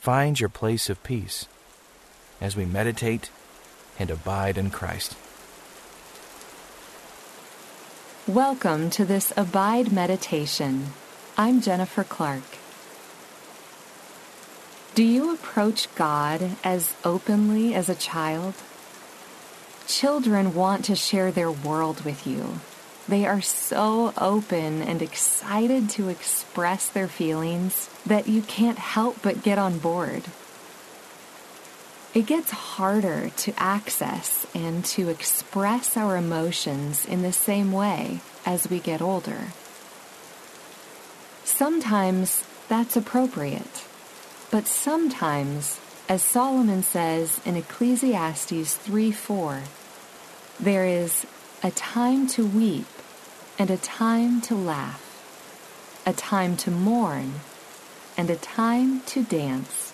find your place of peace as we meditate and abide in Christ. Welcome to this Abide Meditation. I'm Jennifer Clark. Do you approach God as openly as a child? Children want to share their world with you. They are so open and excited to express their feelings that you can't help but get on board. It gets harder to access and to express our emotions in the same way as we get older. Sometimes that's appropriate, but sometimes, as Solomon says in Ecclesiastes 3 4, there is a time to weep and a time to laugh, a time to mourn, and a time to dance.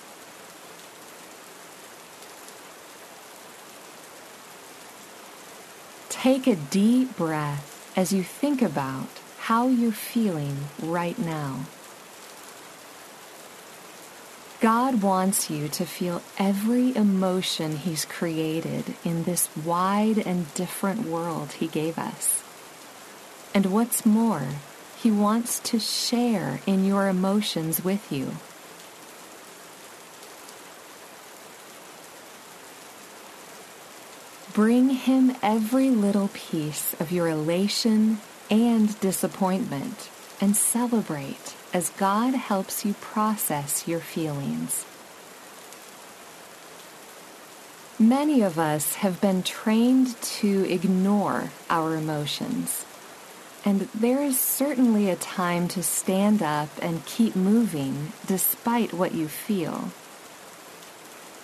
Take a deep breath as you think about how you're feeling right now. God wants you to feel every emotion He's created in this wide and different world He gave us. And what's more, He wants to share in your emotions with you. Bring Him every little piece of your elation and disappointment and celebrate as God helps you process your feelings. Many of us have been trained to ignore our emotions. And there is certainly a time to stand up and keep moving despite what you feel.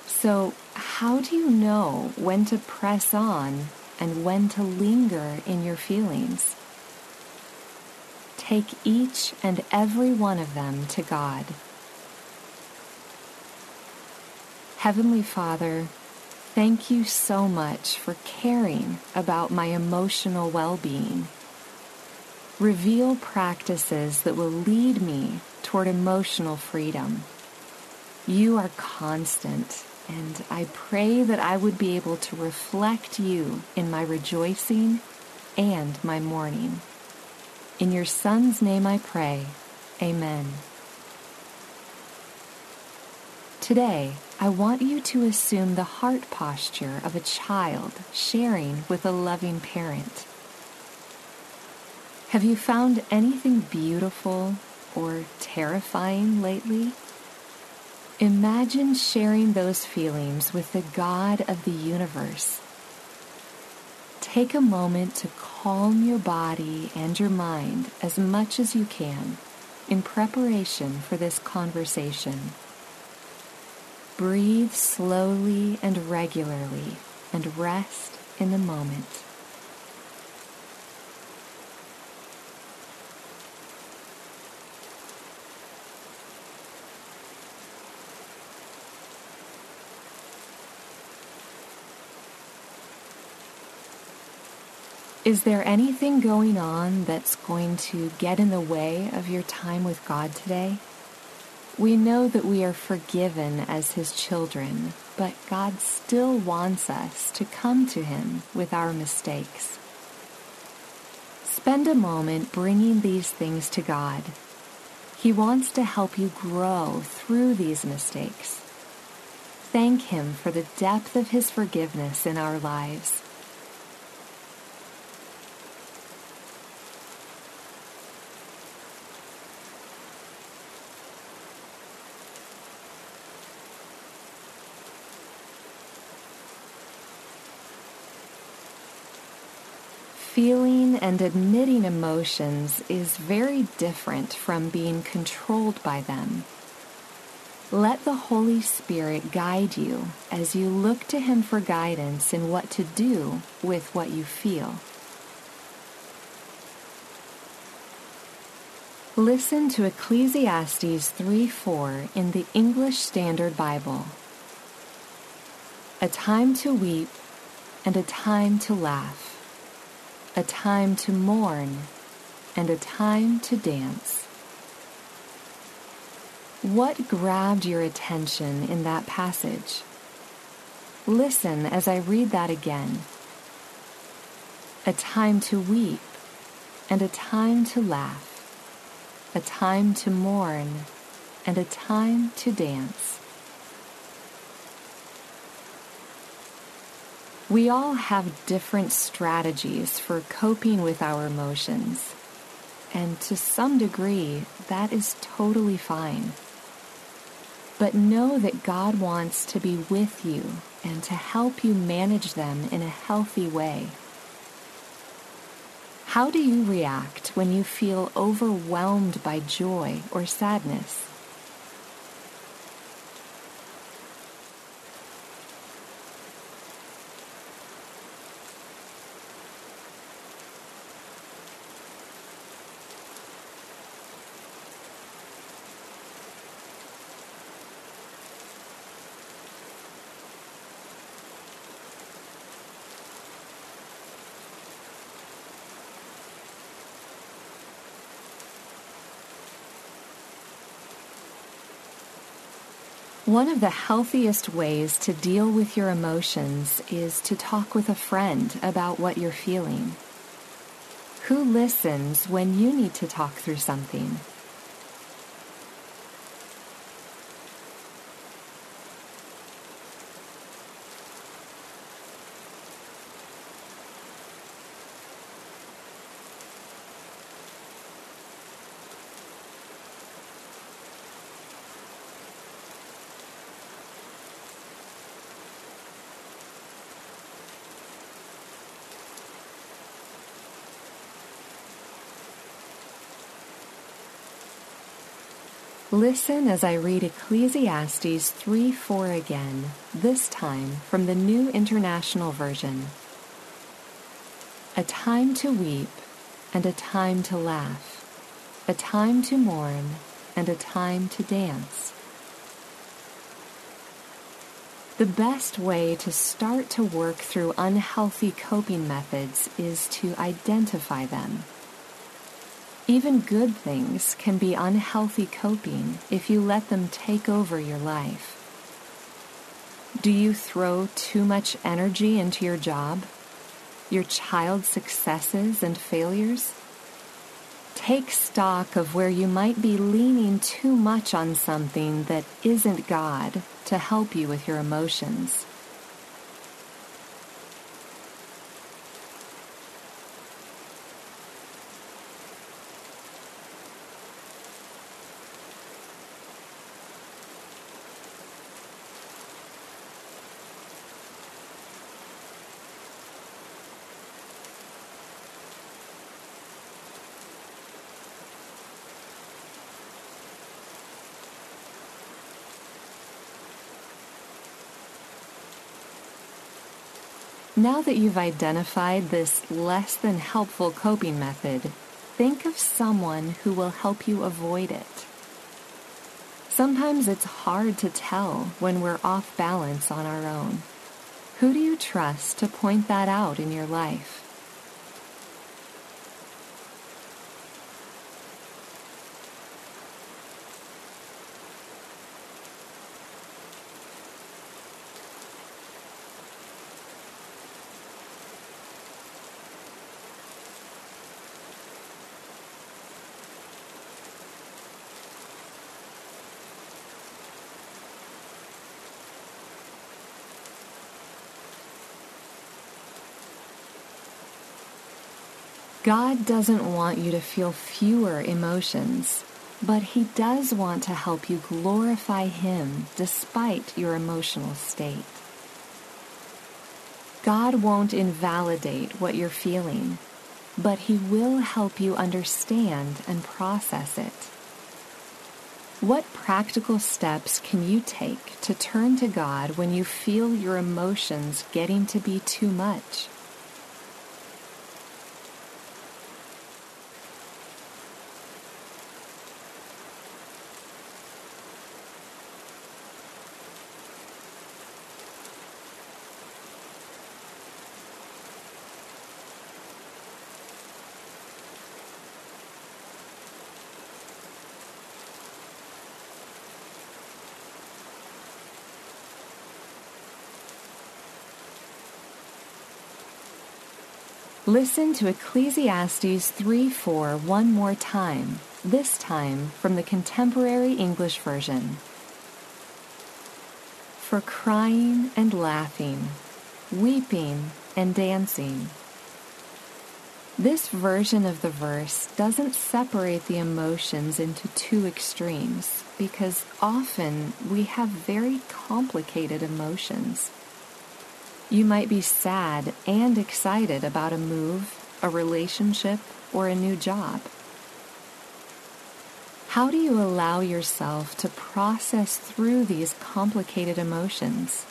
So, how do you know when to press on and when to linger in your feelings? Take each and every one of them to God. Heavenly Father, thank you so much for caring about my emotional well being reveal practices that will lead me toward emotional freedom. You are constant, and I pray that I would be able to reflect you in my rejoicing and my mourning. In your Son's name I pray. Amen. Today, I want you to assume the heart posture of a child sharing with a loving parent. Have you found anything beautiful or terrifying lately? Imagine sharing those feelings with the God of the universe. Take a moment to calm your body and your mind as much as you can in preparation for this conversation. Breathe slowly and regularly and rest in the moment. Is there anything going on that's going to get in the way of your time with God today? We know that we are forgiven as His children, but God still wants us to come to Him with our mistakes. Spend a moment bringing these things to God. He wants to help you grow through these mistakes. Thank Him for the depth of His forgiveness in our lives Feeling and admitting emotions is very different from being controlled by them. Let the Holy Spirit guide you as you look to Him for guidance in what to do with what you feel. Listen to Ecclesiastes 3 4 in the English Standard Bible. A time to weep and a time to laugh, a time to mourn and a time to dance. What grabbed your attention in that passage? Listen as I read that again. A time to weep and a time to laugh, a time to mourn and a time to dance. We all have different strategies for coping with our emotions, and to some degree, that is totally fine. But know that God wants to be with you and to help you manage them in a healthy way. How do you react when you feel overwhelmed by joy or sadness? One of the healthiest ways to deal with your emotions is to talk with a friend about what you're feeling. Who listens when you need to talk through something? Listen as I read Ecclesiastes 3 4 again, this time from the New International Version. A time to weep and a time to laugh, a time to mourn and a time to dance. The best way to start to work through unhealthy coping methods is to identify them. Even good things can be unhealthy coping if you let them take over your life. Do you throw too much energy into your job? Your child's successes and failures? Take stock of where you might be leaning too much on something that isn't God to help you with your emotions. Now that you've identified this less than helpful coping method, think of someone who will help you avoid it. Sometimes it's hard to tell when we're off balance on our own. Who do you trust to point that out in your life? God doesn't want you to feel fewer emotions, but He does want to help you glorify Him despite your emotional state. God won't invalidate what you're feeling, but He will help you understand and process it. What practical steps can you take to turn to God when you feel your emotions getting to be too much? Listen to Ecclesiastes 3 4 one more time, this time from the Contemporary English Version. For crying and laughing, weeping and dancing. This version of the verse doesn't separate the emotions into two extremes because often we have very complicated emotions. You might be sad and excited about a move, a relationship, or a new job. How do you allow yourself to process through these complicated emotions?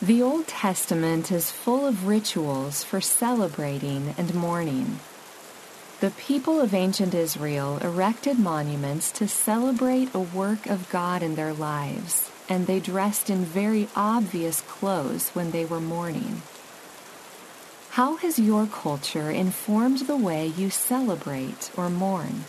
The Old Testament is full of rituals for celebrating and mourning. The people of ancient Israel erected monuments to celebrate a work of God in their lives, and they dressed in very obvious clothes when they were mourning. How has your culture informed the way you celebrate or mourn?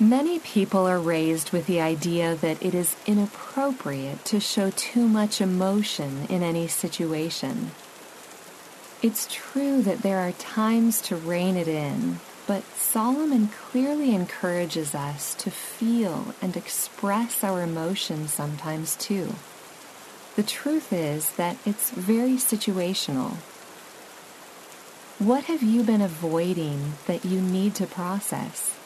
Many people are raised with the idea that it is inappropriate to show too much emotion in any situation. It's true that there are times to rein it in, but Solomon clearly encourages us to feel and express our emotions sometimes too. The truth is that it's very situational. What have you been avoiding that you need to process?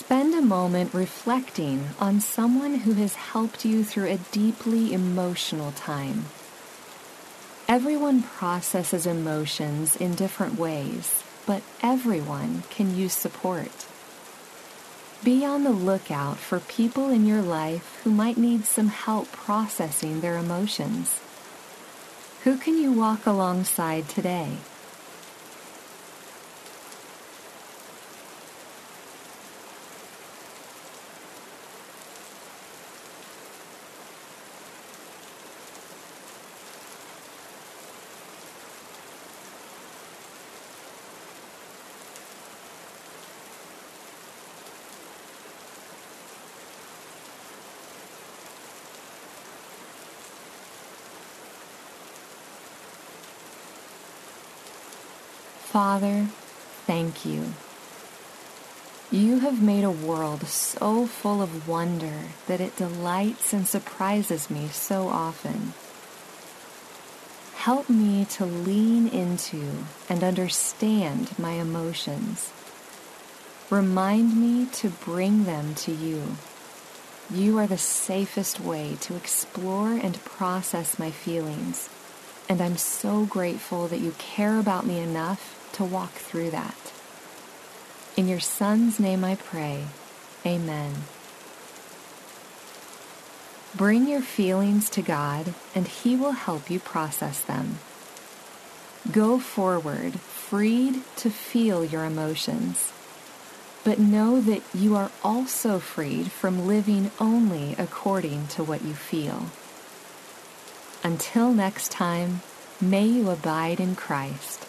Spend a moment reflecting on someone who has helped you through a deeply emotional time. Everyone processes emotions in different ways, but everyone can use support. Be on the lookout for people in your life who might need some help processing their emotions. Who can you walk alongside today? Father, thank you. You have made a world so full of wonder that it delights and surprises me so often. Help me to lean into and understand my emotions. Remind me to bring them to you. You are the safest way to explore and process my feelings, and I'm so grateful that you care about me enough to walk through that. In your Son's name I pray. Amen. Bring your feelings to God, and He will help you process them. Go forward, freed to feel your emotions but know that you are also freed from living only according to what you feel. Until next time, may you abide in Christ.